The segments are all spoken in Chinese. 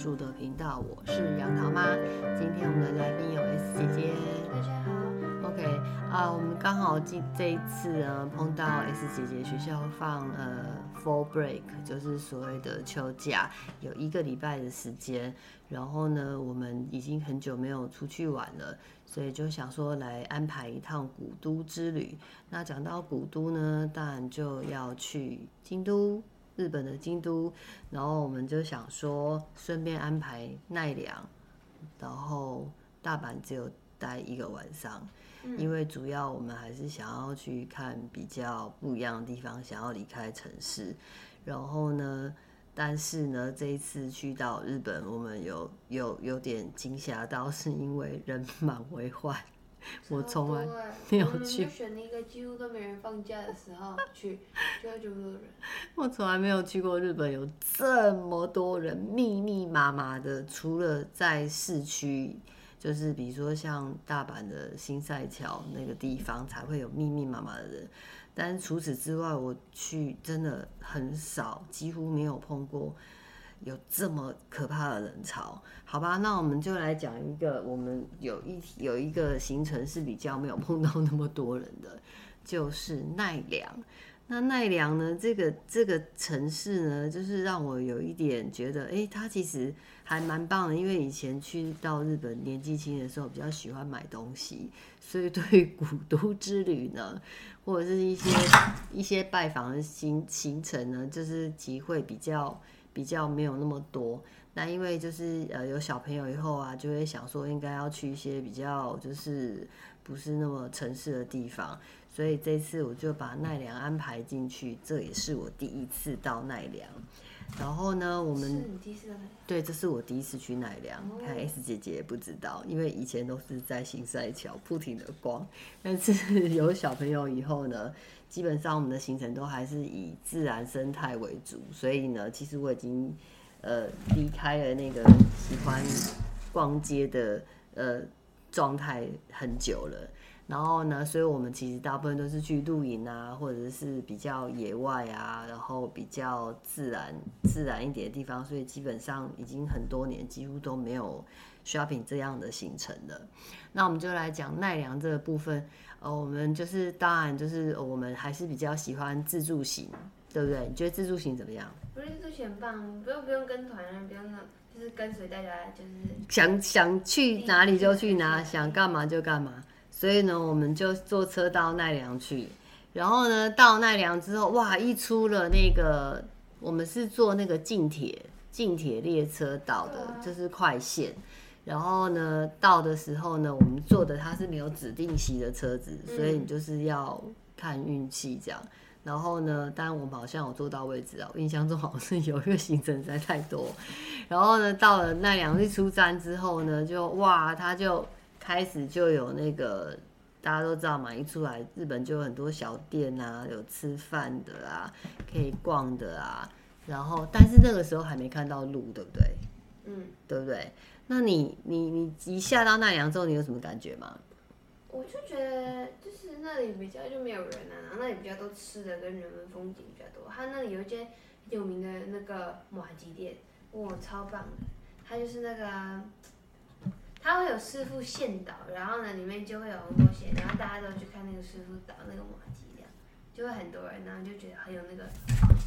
术的频道，我是杨桃妈。今天我们的来宾有 S 姐姐，大家好。OK 啊，我们刚好这这一次呢碰到 S 姐姐学校放呃 Fall Break，就是所谓的秋假，有一个礼拜的时间。然后呢，我们已经很久没有出去玩了，所以就想说来安排一趟古都之旅。那讲到古都呢，当然就要去京都。日本的京都，然后我们就想说，顺便安排奈良，然后大阪只有待一个晚上，嗯，因为主要我们还是想要去看比较不一样的地方，想要离开城市。然后呢，但是呢，这一次去到日本，我们有有有点惊吓到，是因为人满为患。我从来没有去，选了一个几乎都没人放假的时候去，就有这么多人。我从来没有去过日本，有这么多人，密密麻麻的。除了在市区，就是比如说像大阪的新赛桥那个地方才会有密密麻麻的人，但是除此之外，我去真的很少，几乎没有碰过。有这么可怕的人潮，好吧，那我们就来讲一个，我们有一有一个行程是比较没有碰到那么多人的，就是奈良。那奈良呢，这个这个城市呢，就是让我有一点觉得，哎，它其实还蛮棒的，因为以前去到日本年纪轻的时候，比较喜欢买东西，所以对于古都之旅呢，或者是一些一些拜访的行行程呢，就是机会比较。比较没有那么多，那因为就是呃有小朋友以后啊，就会想说应该要去一些比较就是不是那么城市的地方，所以这次我就把奈良安排进去，这也是我第一次到奈良。然后呢，我们是你第一次来？对，这是我第一次去奈良。看 S 姐姐也不知道，因为以前都是在新赛桥不停的逛，但是 有小朋友以后呢，基本上我们的行程都还是以自然生态为主，所以呢，其实我已经呃离开了那个喜欢逛街的呃状态很久了。然后呢，所以我们其实大部分都是去露营啊，或者是比较野外啊，然后比较自然、自然一点的地方。所以基本上已经很多年，几乎都没有 shopping 这样的行程了。那我们就来讲奈良这个部分。呃，我们就是当然就是我们还是比较喜欢自助型，对不对？你觉得自助型怎么样？不是自助型很棒，不用不用跟团，不用那，就是跟随大家，就是想想去哪里就去哪，想干嘛就干嘛。所以呢，我们就坐车到奈良去，然后呢，到奈良之后，哇，一出了那个，我们是坐那个近铁，近铁列车到的，就是快线。然后呢，到的时候呢，我们坐的它是没有指定席的车子，所以你就是要看运气这样。然后呢，当然我们好像有坐到位置啊，我印象中好像是有一个行程实在太多。然后呢，到了奈良一出站之后呢，就哇，他就。开始就有那个，大家都知道嘛，一出来日本就有很多小店啊，有吃饭的啊，可以逛的啊。然后，但是那个时候还没看到路，对不对？嗯，对不对？那你你你一下到奈良之后，你有什么感觉吗？我就觉得就是那里比较就没有人啊，然后那里比较多吃的跟人文风景比较多。它那里有一间有名的那个马吉店，哇，超棒的！它就是那个。他会有师傅现导，然后呢，里面就会有很多些，然后大家都去看那个师傅导那个马吉，这样就会很多人，然后就觉得很有那个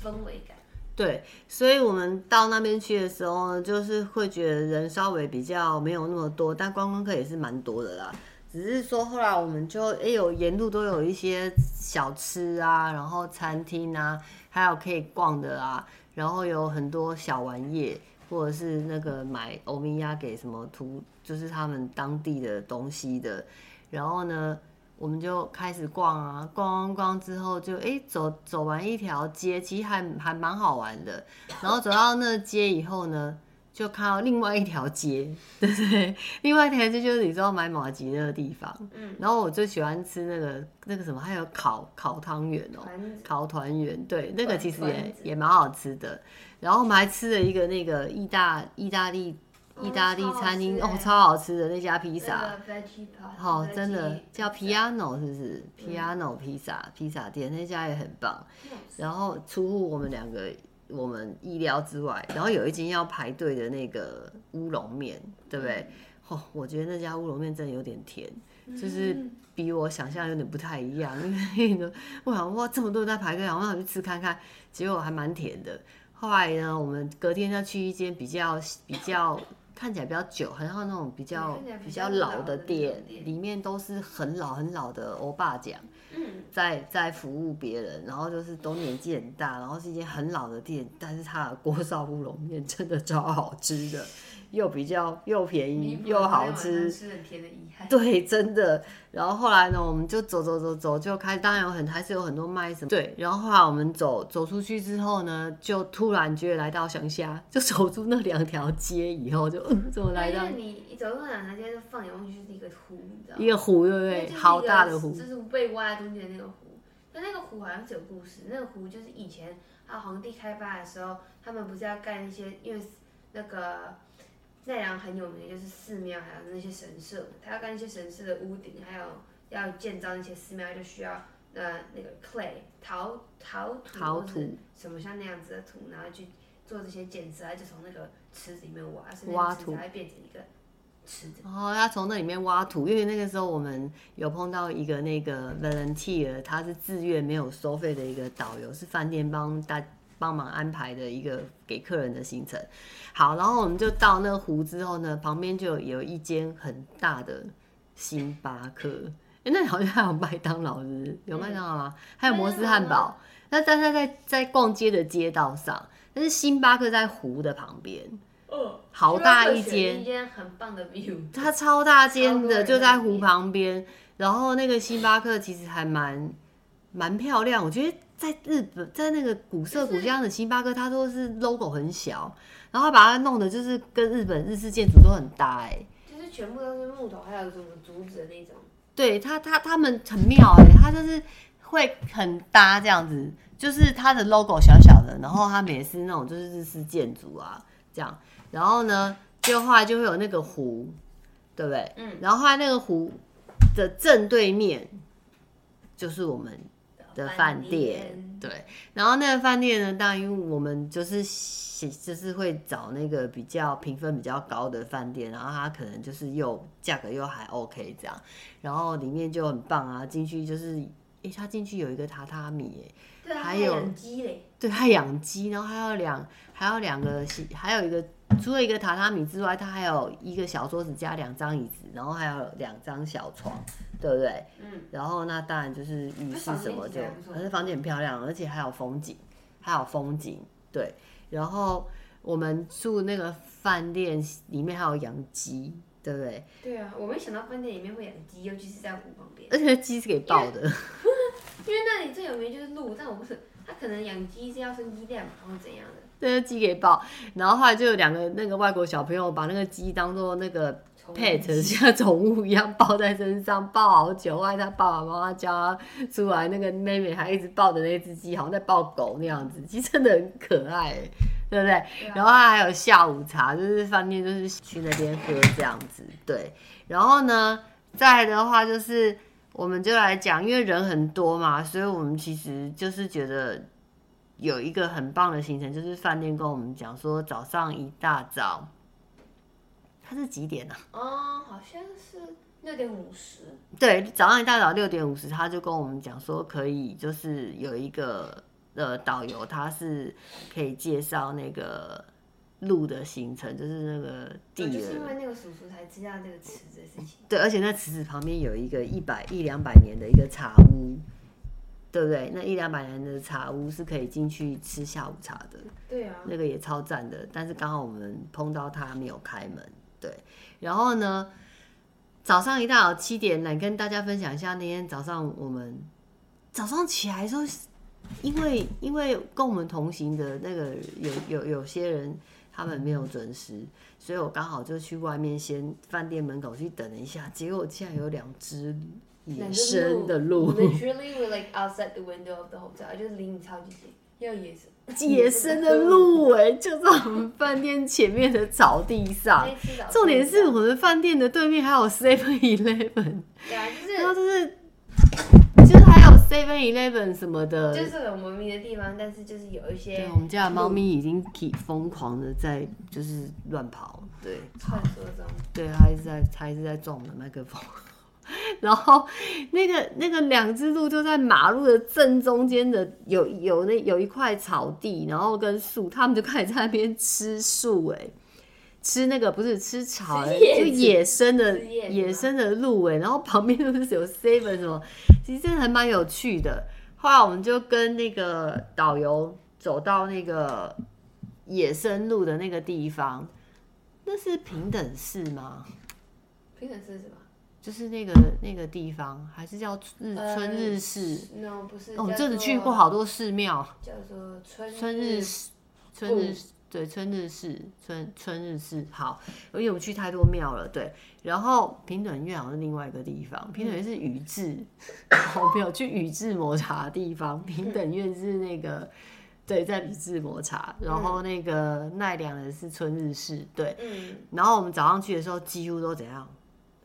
氛围感。对，所以我们到那边去的时候呢，就是会觉得人稍微比较没有那么多，但观光客也是蛮多的啦。只是说后来我们就哎有沿路都有一些小吃啊，然后餐厅啊，还有可以逛的啊，然后有很多小玩意。或者是那个买欧米亚给什么图，就是他们当地的东西的。然后呢，我们就开始逛啊，逛逛逛之后就哎走走完一条街，其实还还蛮好玩的。然后走到那街以后呢，就看到另外一条街，对 不对？另外一条街就是你知道买马吉那个地方。嗯。然后我最喜欢吃那个那个什么，还有烤烤汤圆哦，烤团圆，对，那个其实也也蛮好吃的。然后我们还吃了一个那个意大意大利意大利餐厅哦，超好吃的那家披萨，好、哦、真的叫 Piano 是不是、嗯、？Piano 披萨披萨店那家也很棒。然后出乎我们两个我们意料之外。然后有一间要排队的那个乌龙面，对不对？哦，我觉得那家乌龙面真的有点甜，就是比我想象有点不太一样。因为呢 我想哇，这么多人在排队，我想去吃看看，结果还蛮甜的。后来呢，我们隔天要去一间比较比较。看起来比较久，很像那种比较比较老的店，里面都是很老很老的欧巴酱，在在服务别人，然后就是都年纪很大，然后是一间很老的店，但是它的锅烧乌龙面真的超好吃的。又比较又便宜又好吃，吃很甜的遗憾。对，真的。然后后来呢，我们就走走走走，就开始，当然有很还是有很多卖什么。对，然后后来我们走走出去之后呢，就突然觉得来到乡下，就走出那两条街以后就，就嗯，怎么来到？你一走出那两条街，就放眼望去就是一个湖，你知道吗？一个湖，对不对？好大的湖，就是被挖在中间的那个湖。那那个湖好像是有故事。那个湖就是以前啊，皇帝开发的时候，他们不是要盖一些，因为那个。奈良很有名的就是寺庙，还有那些神社，他要盖一些神社的屋顶，还有要建造那些寺庙，就需要呃那个 clay 陶陶土，陶土什么像那样子的土，然后去做这些建设，他就从那个池子里面挖，挖土才会变成一个池子。哦，他从那里面挖土，因为那个时候我们有碰到一个那个 volunteer，他是自愿没有收费的一个导游，是饭店帮大。帮忙安排的一个给客人的行程，好，然后我们就到那个湖之后呢，旁边就有一间很大的星巴克，哎，那里好像还有麦当劳，是不是？有麦当劳吗？还有摩斯汉堡。那在在在在逛街的街道上，但是星巴克在湖的旁边，哦，好大一间，一间很棒的 view，它超大间的，就在湖旁边。然后那个星巴克其实还蛮蛮漂亮，我觉得。在日本，在那个古色古香的星巴克，它都是 logo 很小，然后把它弄的就是跟日本日式建筑都很搭，哎，就是全部都是木头，还有什么竹子的那种。对，他，他他们很妙，哎，他就是会很搭这样子，就是它的 logo 小小的，然后他们也是那种就是日式建筑啊这样，然后呢，就后来就会有那个湖，对不对？嗯，然后后来那个湖的正对面就是我们。的饭店，对，然后那个饭店呢，当然因为我们就是就是会找那个比较评分比较高的饭店，然后它可能就是又价格又还 OK 这样，然后里面就很棒啊，进去就是，哎，他进去有一个榻榻米，对还有养鸡嘞，对，还养鸡，然后还有两还有两个，还有一个除了一个榻榻米之外，它还有一个小桌子加两张椅子，然后还有两张小床。对不对？嗯，然后那当然就是浴室什么就，可是房间很漂亮，而且还有风景，还有风景。对，然后我们住那个饭店里面还有养鸡，对不对？对啊，我没想到饭店里面会养鸡，尤其是在湖旁边。而且鸡是给抱的，因为那里最有名就是鹿，但我不是，它可能养鸡是要生鸡蛋嘛，或者怎样的。对，鸡给抱，然后后来就有两个那个外国小朋友把那个鸡当做那个。pet 像宠物一样抱在身上，抱好久。后来他爸爸妈妈叫他出来，那个妹妹还一直抱着那只鸡，好像在抱狗那样子，其实真的很可爱，对不对？对啊。然后还有下午茶，就是饭店就是去那边喝这样子，对。然后呢，再的话就是，我们就来讲，因为人很多嘛，所以我们其实就是觉得有一个很棒的行程，就是饭店跟我们讲说，早上一大早。它是几点呢？啊？哦，好像是六点五十。对，早上一大早六点五十，他就跟我们讲说，可以就是有一个呃导游，他是可以介绍那个路的行程，就是那个地。就是因为那个叔叔才知道这个池子的事情。对，而且那池子旁边有一个一百一两百年的一个茶屋，对不对？那一两百人的茶屋是可以进去吃下午茶的。对啊。那个也超赞的，但是刚好我们碰到他没有开门。对，然后呢，早上一大早七点来跟大家分享一下那天早上我们早上起来的时候，因为因为跟我们同行的那个有有有些人他们没有准时，所以我刚好就去外面先饭店门口去等了一下，结果竟然有两只野生的鹿，literally we like outside the window of the hotel，就是离你超级近，要野生。野生的鹿哎，就在我们饭店前面的草地上。重点是我们饭店的对面还有 Seven Eleven，然后就是就是还有 Seven Eleven 什么的，就是很文明的地方，但是就是有一些。对，我们家的猫咪已经挺疯狂的在就是乱跑，对，传说中，对，它一直在它一直在撞我们的麦克风。然后那个那个两只鹿就在马路的正中间的有有那有一块草地，然后跟树，他们就开始在那边吃树，哎，吃那个不是吃草，就野生的野生的鹿，哎，然后旁边都是有 seven 什么，其实真的还蛮有趣的。后来我们就跟那个导游走到那个野生鹿的那个地方，那是平等寺吗？平等寺是吗？就是那个那个地方，还是叫日春日寺？呃、no, 不是。哦，我们这次去过好多寺庙。叫做春日春日春日对春日寺春春日寺。好，因为我们去太多庙了，对。然后平等院好像是另外一个地方，平等院是宇治，我没有去宇治抹茶的地方。平等院是那个对，在宇治抹茶。然后那个奈良的是春日市，对。嗯。然后我们早上去的时候，几乎都怎样？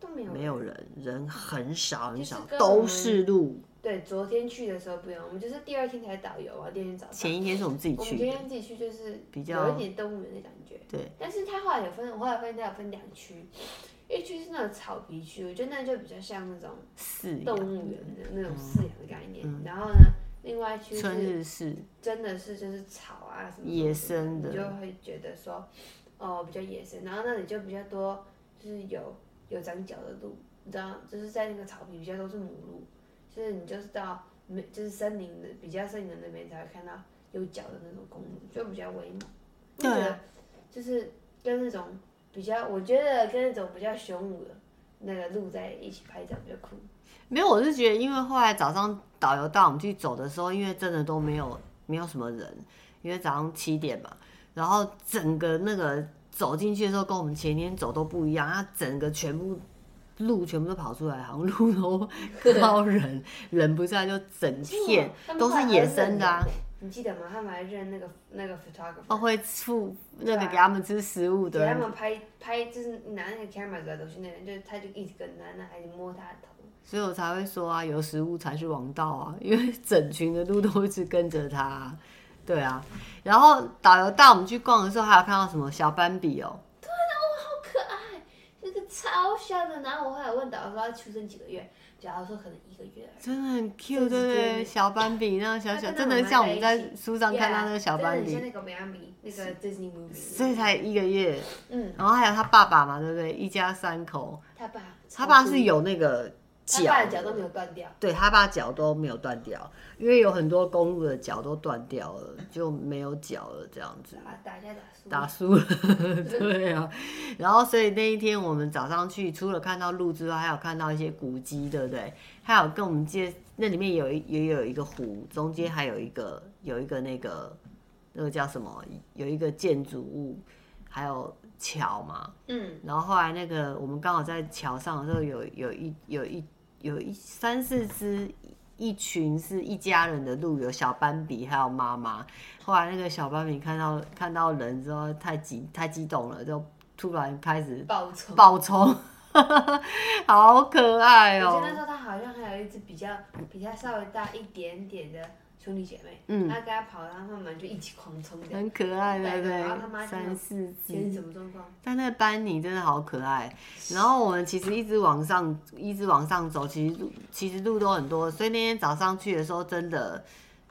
没有人，人很少很少，都是路。对，昨天去的时候不用，我们就是第二天才导游啊，第二天早上。前一天是我们自己去。我们今天自己去就是比较有一点动物园的感觉。对。但是它后来有分，我后来发现它有分两区，一区是那种草皮区，我觉得那就比较像那种饲动物园的那种饲养的概念。嗯、然后呢，另外一区春日是真的是就是草啊什么，什么野生的，你就会觉得说哦比较野生，然后那里就比较多就是有。有长角的鹿，你知道，就是在那个草坪比较都是母鹿，就是你就是到没就是森林的比较森林的那边才会看到有角的那种公鹿，就比较威猛。对啊。就是跟那种比较，我觉得跟那种比较雄武的那个鹿在一起拍照比较酷。没有，我是觉得，因为后来早上导游带我们去走的时候，因为真的都没有没有什么人，因为早上七点嘛，然后整个那个。走进去的时候，跟我们前天走都不一样。它整个全部路全部都跑出来，好像路都 靠人，人不在就整片 都是野生的啊。你记得吗？他们还认那个那个 photographer 哦，会付那个给他们吃食物的，给他们拍拍，就是拿那个 camera 的东西，那人就他就一直跟他，那还是摸他的头。所以我才会说啊，有食物才是王道啊，因为整群的鹿都一直跟着他。对啊，然后导游带我们去逛的时候，还有看到什么小斑比哦。对啊，哇，好可爱，那个超小的。然后我后来问导游说他出生几个月，导游说可能一个月。真的很 cute，对不对？小斑比那个小小，真的像我们在书上看到那个小斑比。那个美安比，那个 Disney movie。所以才一个月。嗯。然后还有他爸爸嘛，对不对？一家三口。他爸。他爸是有那个。他爸的脚都没有断掉，对，他爸脚都没有断掉，因为有很多公路的脚都断掉了，就没有脚了，这样子。打架打输了，打输了，对啊。然后所以那一天我们早上去，除了看到路之外，还有看到一些古迹，对不对？还有跟我们介，那里面有一也有一个湖，中间还有一个有一个那个那个叫什么？有一个建筑物，还有桥嘛。嗯。然后后来那个我们刚好在桥上的时候，有有一有一。有一三四只，一群是一家人的鹿，有小斑比，还有妈妈。后来那个小斑比看到看到人之后，太激太激动了，就突然开始暴冲，暴冲，好可爱哦、喔！我记得那时候它好像还有一只比较比较稍微大一点点的。兄弟姐妹，嗯，他跟他跑，然后他们就一起狂冲，很可爱，对不对？三四只，什么状况？但那个班尼真的好可爱。然后我们其实一直往上，一直往上走，其实路其实路都很多，所以那天早上去的时候，真的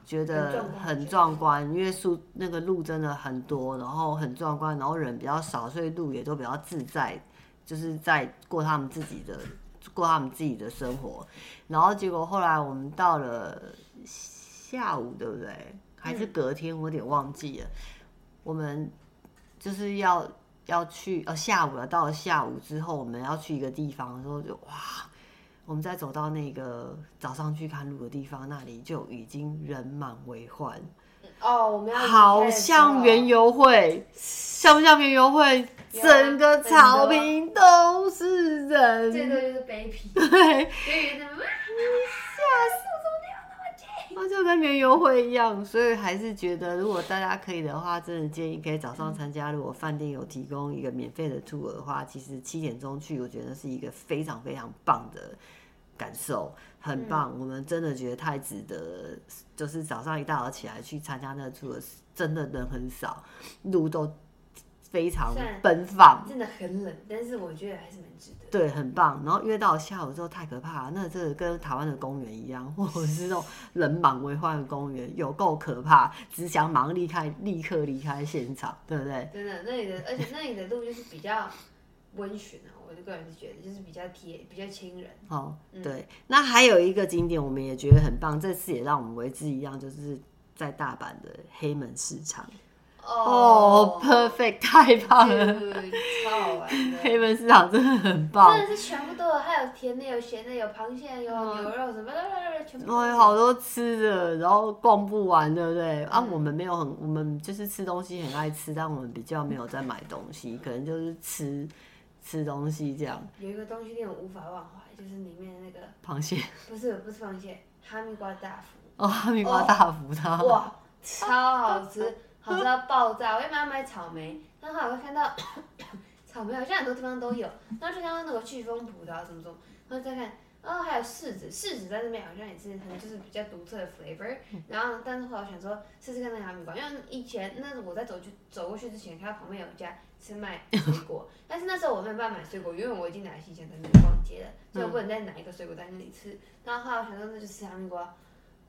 觉得很壮观，因为树那个路真的很多，然后很壮观，然后人比较少，所以路也都比较自在，就是在过他们自己的过他们自己的生活。然后结果后来我们到了。下午对不对？还是隔天？我有点忘记了。嗯、我们就是要要去，呃，下午了。到了下午之后，我们要去一个地方的时候，就哇，我们再走到那个早上去看路的地方，那里就已经人满为患。哦，我们要好像园游会，像不像园游会？整个草坪都是人，这个就是卑鄙。对，吓死！就跟园游会一样，所以还是觉得，如果大家可以的话，真的建议可以早上参加。如果饭店有提供一个免费的 tour 的话，其实七点钟去，我觉得是一个非常非常棒的感受，很棒。嗯、我们真的觉得太值得，就是早上一大早起来去参加那个 tour，真的人很少，路都。非常奔放，真的很冷，但是我觉得还是蛮值得。对，很棒。然后约到下午之后太可怕了，那这个跟台湾的公园一样，或者是那种人满为患的公园，有够可怕，只想马上离开，立刻离开现场，对不对？真的，那里的，而且那里的路就是比较温驯啊，我个人是觉得就是比较贴，比较亲人。哦，对。嗯、那还有一个景点，我们也觉得很棒，这次也让我们为之一样，就是在大阪的黑门市场。哦、oh,，perfect，太棒了，超好玩的。黑门市场真的很棒，真的是全部都有，还有甜的，有咸的，有螃蟹，有牛肉什么的，全部。哦，有好多吃的，然后逛不完，对不对？嗯、啊，我们没有很，我们就是吃东西很爱吃，但我们比较没有在买东西，可能就是吃吃东西这样。有一个东西令我无法忘怀，就是里面的那个螃蟹，不是不是螃蟹，哈密瓜大福。哦，哈密瓜大福它，它、哦、哇，超好吃。好吃到爆炸！我也蛮要买草莓，然后我会看到草莓好像很多地方都有，然后就看到那个飓风葡萄什么什么，然后再看，然后还有柿子，柿子在那边好像也是很就是比较独特的 flavor，然后但是后来我想说试试看那个哈密瓜，因为以前那我在走去走过去之前，看到旁边有一家是卖水果，但是那时候我没有办法买水果，因为我已经来西前在那边逛街了，所以我不能再拿一个水果在那里吃，然后后来我想说那就吃哈密瓜，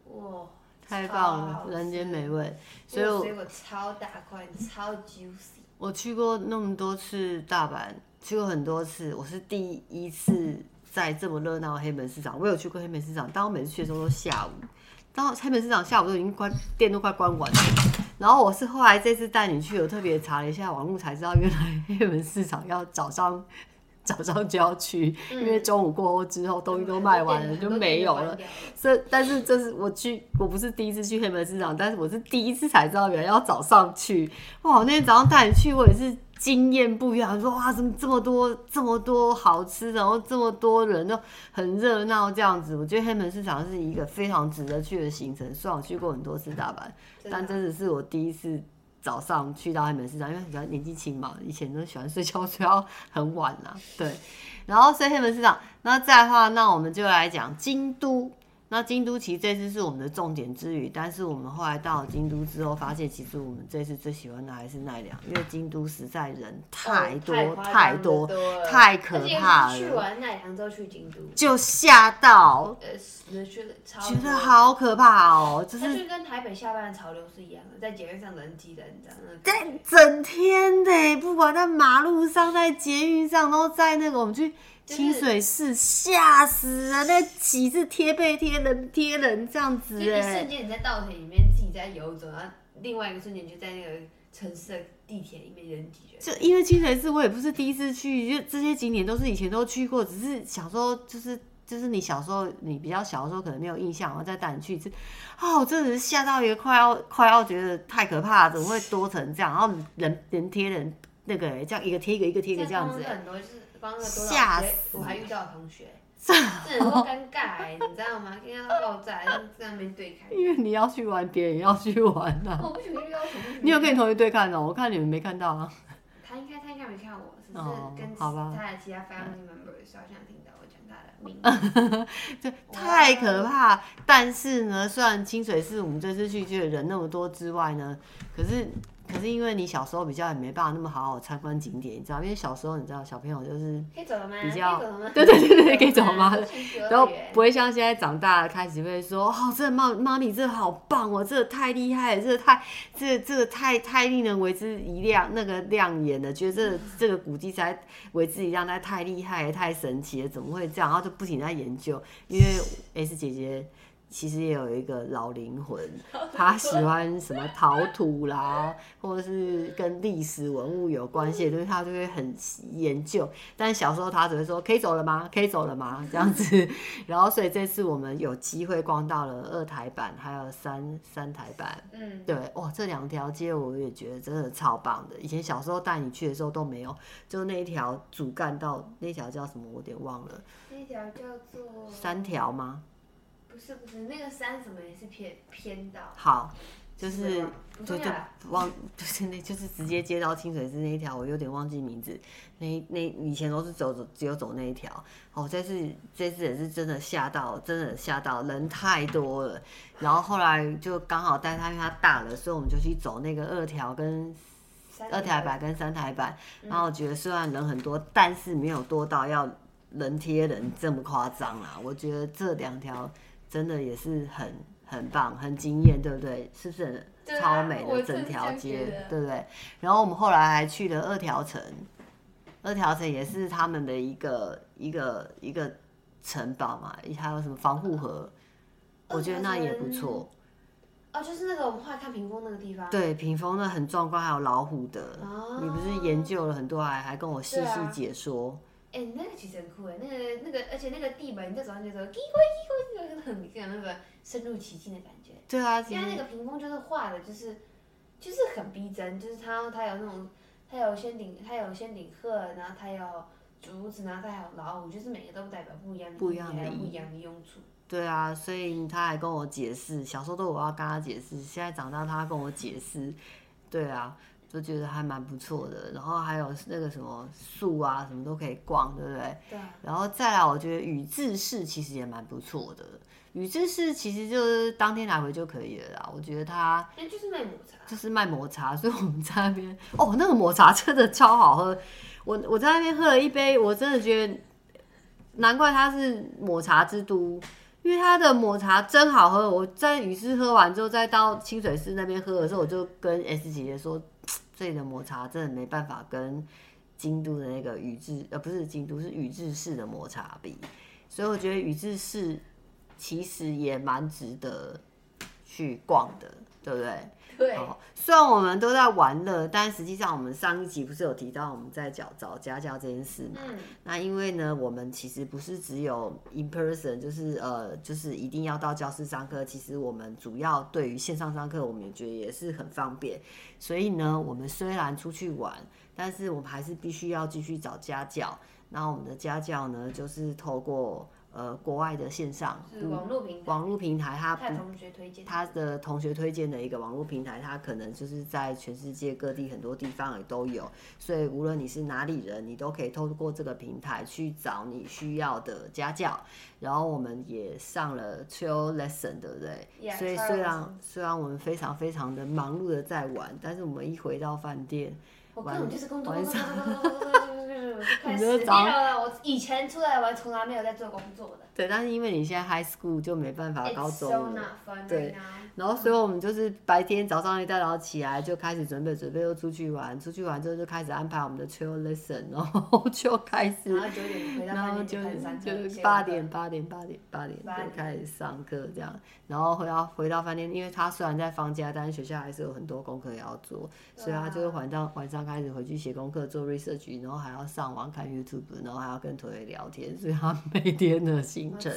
哇！太棒了，人间美味。所以我水果超大块，超 juicy。我去过那么多次大阪，去过很多次，我是第一次在这么热闹的黑门市场。我有去过黑门市场，但我每次去的时候都下午，到黑门市场下午都已经关店都快关完了。然后我是后来这次带你去，我特别查了一下网络才知道，原来黑门市场要早上。早上就要去，因为中午过后之后东西都卖完了，就没有了。所以，但是这是我去，我不是第一次去黑门市场，但是我是第一次才知道原来要早上去。哇，那天早上带你去，我也是惊艳不已。我说哇，怎么这么多这么多好吃，然后这么多人都很热闹这样子。我觉得黑门市场是一个非常值得去的行程。虽然我去过很多次大阪，但真的是我第一次。早上去到黑门市场，因为比较年纪轻嘛，以前都喜欢睡觉睡到很晚啦、对，然后睡黑门市场，那再的话，那我们就来讲京都。那京都其实这次是我们的重点之旅，但是我们后来到了京都之后，发现其实我们这次最喜欢的还是奈良，因为京都实在人太多、哦、太多太可怕了。去完奈良之后去京都就吓到，觉得好可怕哦！就是就跟台北下班的潮流是一样的，在捷运上人挤人，你知道吗？在整天的，不管在马路上，在捷运上，都在那个我们去。清水寺吓死了，那几次贴背贴人贴人这样子，一瞬间你在稻田里面自己在游走，然后另外一个瞬间就在那个城市的地铁里面人挤人。就因为清水寺我也不是第一次去，就这些景点都是以前都去过，只是小时候就是就是你小时候你比较小的时候可能没有印象，然后再带你去一次，哦，真的是吓到一个快要快要觉得太可怕了，怎么会多成这样？然后人人贴人那个这样一个贴一个一个贴一个这样子。吓死！我还遇到同学，这很多尴尬，你知道吗？跟他爆炸，在那边对看。因为你要去玩，别人也要去玩呐、啊。我不喜欢遇到同学。你有跟你同学对看哦？我看你们没看到啊。他应该他应该没看我，只是跟他的其他 family members 好像听到我讲他的名字。就太可怕。但是呢，虽然清水寺我们这次去就人那么多之外呢，可是。可是因为你小时候比较也没办法那么好好参观景点，你知道？因为小时候你知道小朋友就是比较对对对对可以走吗？然后不会像现在长大了开始会说哦，这妈妈咪这个好棒哦，这个太厉害了，这个太这个、这个太太令人为之一亮，那个亮眼的，觉得这个、这个古迹才为之一亮，那太厉害太神奇了，怎么会这样？然后就不停在研究，因为 S 姐姐。其实也有一个老灵魂，他喜欢什么陶土啦，或者是跟历史文物有关系的东西，他就会很研究。但小时候他只会说：“可以走了吗？可以走了吗？”这样子。然后，所以这次我们有机会逛到了二台版，还有三三台版。嗯，对，哇，这两条街我也觉得真的超棒的。以前小时候带你去的时候都没有，就那一条主干道，那条叫什么？我有点忘了。那条叫做三条吗？不是不是，那个山什么也是偏偏道。好，就是就就 忘 就是那就是直接接到清水寺那一条，我有点忘记名字。那那以前都是走走只有走那一条，哦，这次这次也是真的吓到，真的吓到，人太多了。然后后来就刚好带他，因为他大了，所以我们就去走那个二条跟二台板跟三台板。然后我觉得虽然人很多，但是没有多到要人贴人这么夸张啦。我觉得这两条真的也是很。很棒，很惊艳，对不对？是不是超美的整条街，对不对？然后我们后来还去了二条城，二条城也是他们的一个一个一个城堡嘛，还有什么防护河，我觉得那也不错。哦，就是那个我们后来看屏风那个地方。对，屏风那很壮观，还有老虎的。哦。你不是研究了很多，还还跟我细细解说。哎、欸，那个其实很酷哎，那个那个，而且那个地板，你在走上去的时候，叽咕叽咕，那个很像那个深入其境的感觉。对啊，因为那个屏风就是画的，就是就是很逼真，就是它它有那种，它有仙顶，它有仙顶鹤，然后它有竹子，然后它还有老虎，就是每个都代表不一样的不一样的不一样的用处。对啊，所以他还跟我解释，小时候都我要跟他解释，现在长大他跟我解释，对啊。就觉得还蛮不错的，然后还有那个什么树啊，什么都可以逛，对不对？对。然后再来，我觉得宇治市其实也蛮不错的。宇治市其实就是当天来回就可以了啦。我觉得它就是卖抹茶，就是卖抹茶，所以我们在那边哦，那个抹茶真的超好喝。我我在那边喝了一杯，我真的觉得难怪它是抹茶之都，因为它的抹茶真好喝。我在宇治喝完之后，再到清水寺那边喝的时候，我就跟 S 姐姐说。这里的抹茶真的没办法跟京都的那个宇治，呃，不是京都，是宇治市的抹茶比，所以我觉得宇治市其实也蛮值得去逛的，对不对？对，虽然我们都在玩乐，但实际上我们上一集不是有提到我们在找找家教这件事嘛？嗯。那因为呢，我们其实不是只有 in person，就是呃，就是一定要到教室上课。其实我们主要对于线上上课，我们也觉得也是很方便。所以呢，我们虽然出去玩，但是我们还是必须要继续找家教。那我们的家教呢，就是透过。呃，国外的线上网络平台，网络平台，他同学推荐，他的同学推荐的一个网络平台，他可能就是在全世界各地很多地方也都有，所以无论你是哪里人，你都可以透过这个平台去找你需要的家教。然后我们也上了 TRILL LESSON 对不对？Yeah, 所以虽然虽然我们非常非常的忙碌的在玩，但是我们一回到饭店，我根本就是工作。太死掉了！我以前出来玩，从来没有在做工作的。对，但是因为你现在 high school 就没办法高中了。So、对，然后所以我们就是白天早上一大早起来就开始准备准备又出去玩，出去玩之后就开始安排我们的 chill lesson，然后就开始，然后九点回到班就就八点八点八点八点就开始上课这样，然后回到回到饭店，因为他虽然在放假，但是学校还是有很多功课要做，所以他就晚上晚上开始回去写功课做 research，然后还要上网看 YouTube，然后还要跟同学聊天，所以他每天的行程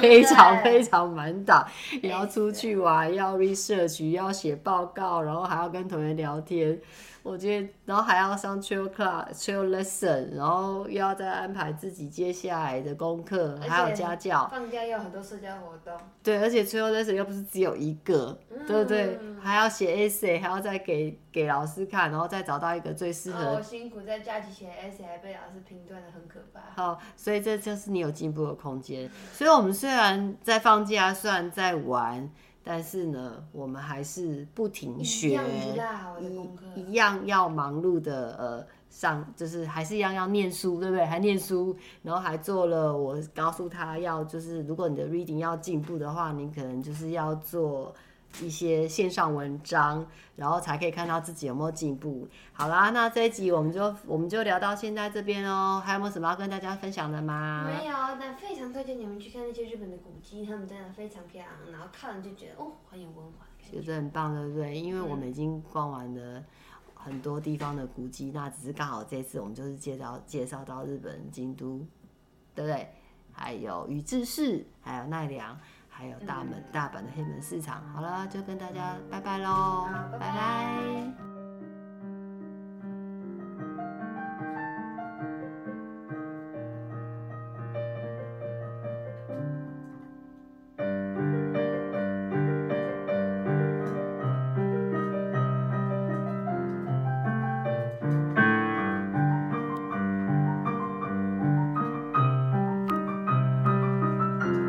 非常非常满档，也要出去玩，要 research，要写报告，然后还要跟同学聊天。我觉得，然后还要上 chill class、chill lesson，然后又要再安排自己接下来的功课，还有家教。放假又有很多社交活动。对，而且 chill lesson 又不是只有一个，嗯、对不对？还要写 essay，还要再给给老师看，然后再找到一个最适合。我、哦、辛苦在假期写 essay，还被老师评断的很可怕。好，所以这就是你有进步的空间。所以我们虽然在放假，虽然在玩。但是呢，我们还是不停学，一样，一样要忙碌的呃上，就是还是一样要念书，对不对？还念书，然后还做了，我告诉他要就是，如果你的 reading 要进步的话，你可能就是要做。一些线上文章，然后才可以看到自己有没有进步。好啦，那这一集我们就我们就聊到现在这边哦。还有没有什么要跟大家分享的吗？没有，但非常推荐你们去看那些日本的古迹，他们真的非常漂亮，然后看了就觉得哦，很有文化，觉得很棒，对不对？因为我们已经逛完了很多地方的古迹，那只是刚好这次我们就是介绍介绍到日本京都，对不对？还有宇治市，还有奈良。还有大门大阪的黑门市场，好了，就跟大家拜拜喽，拜拜。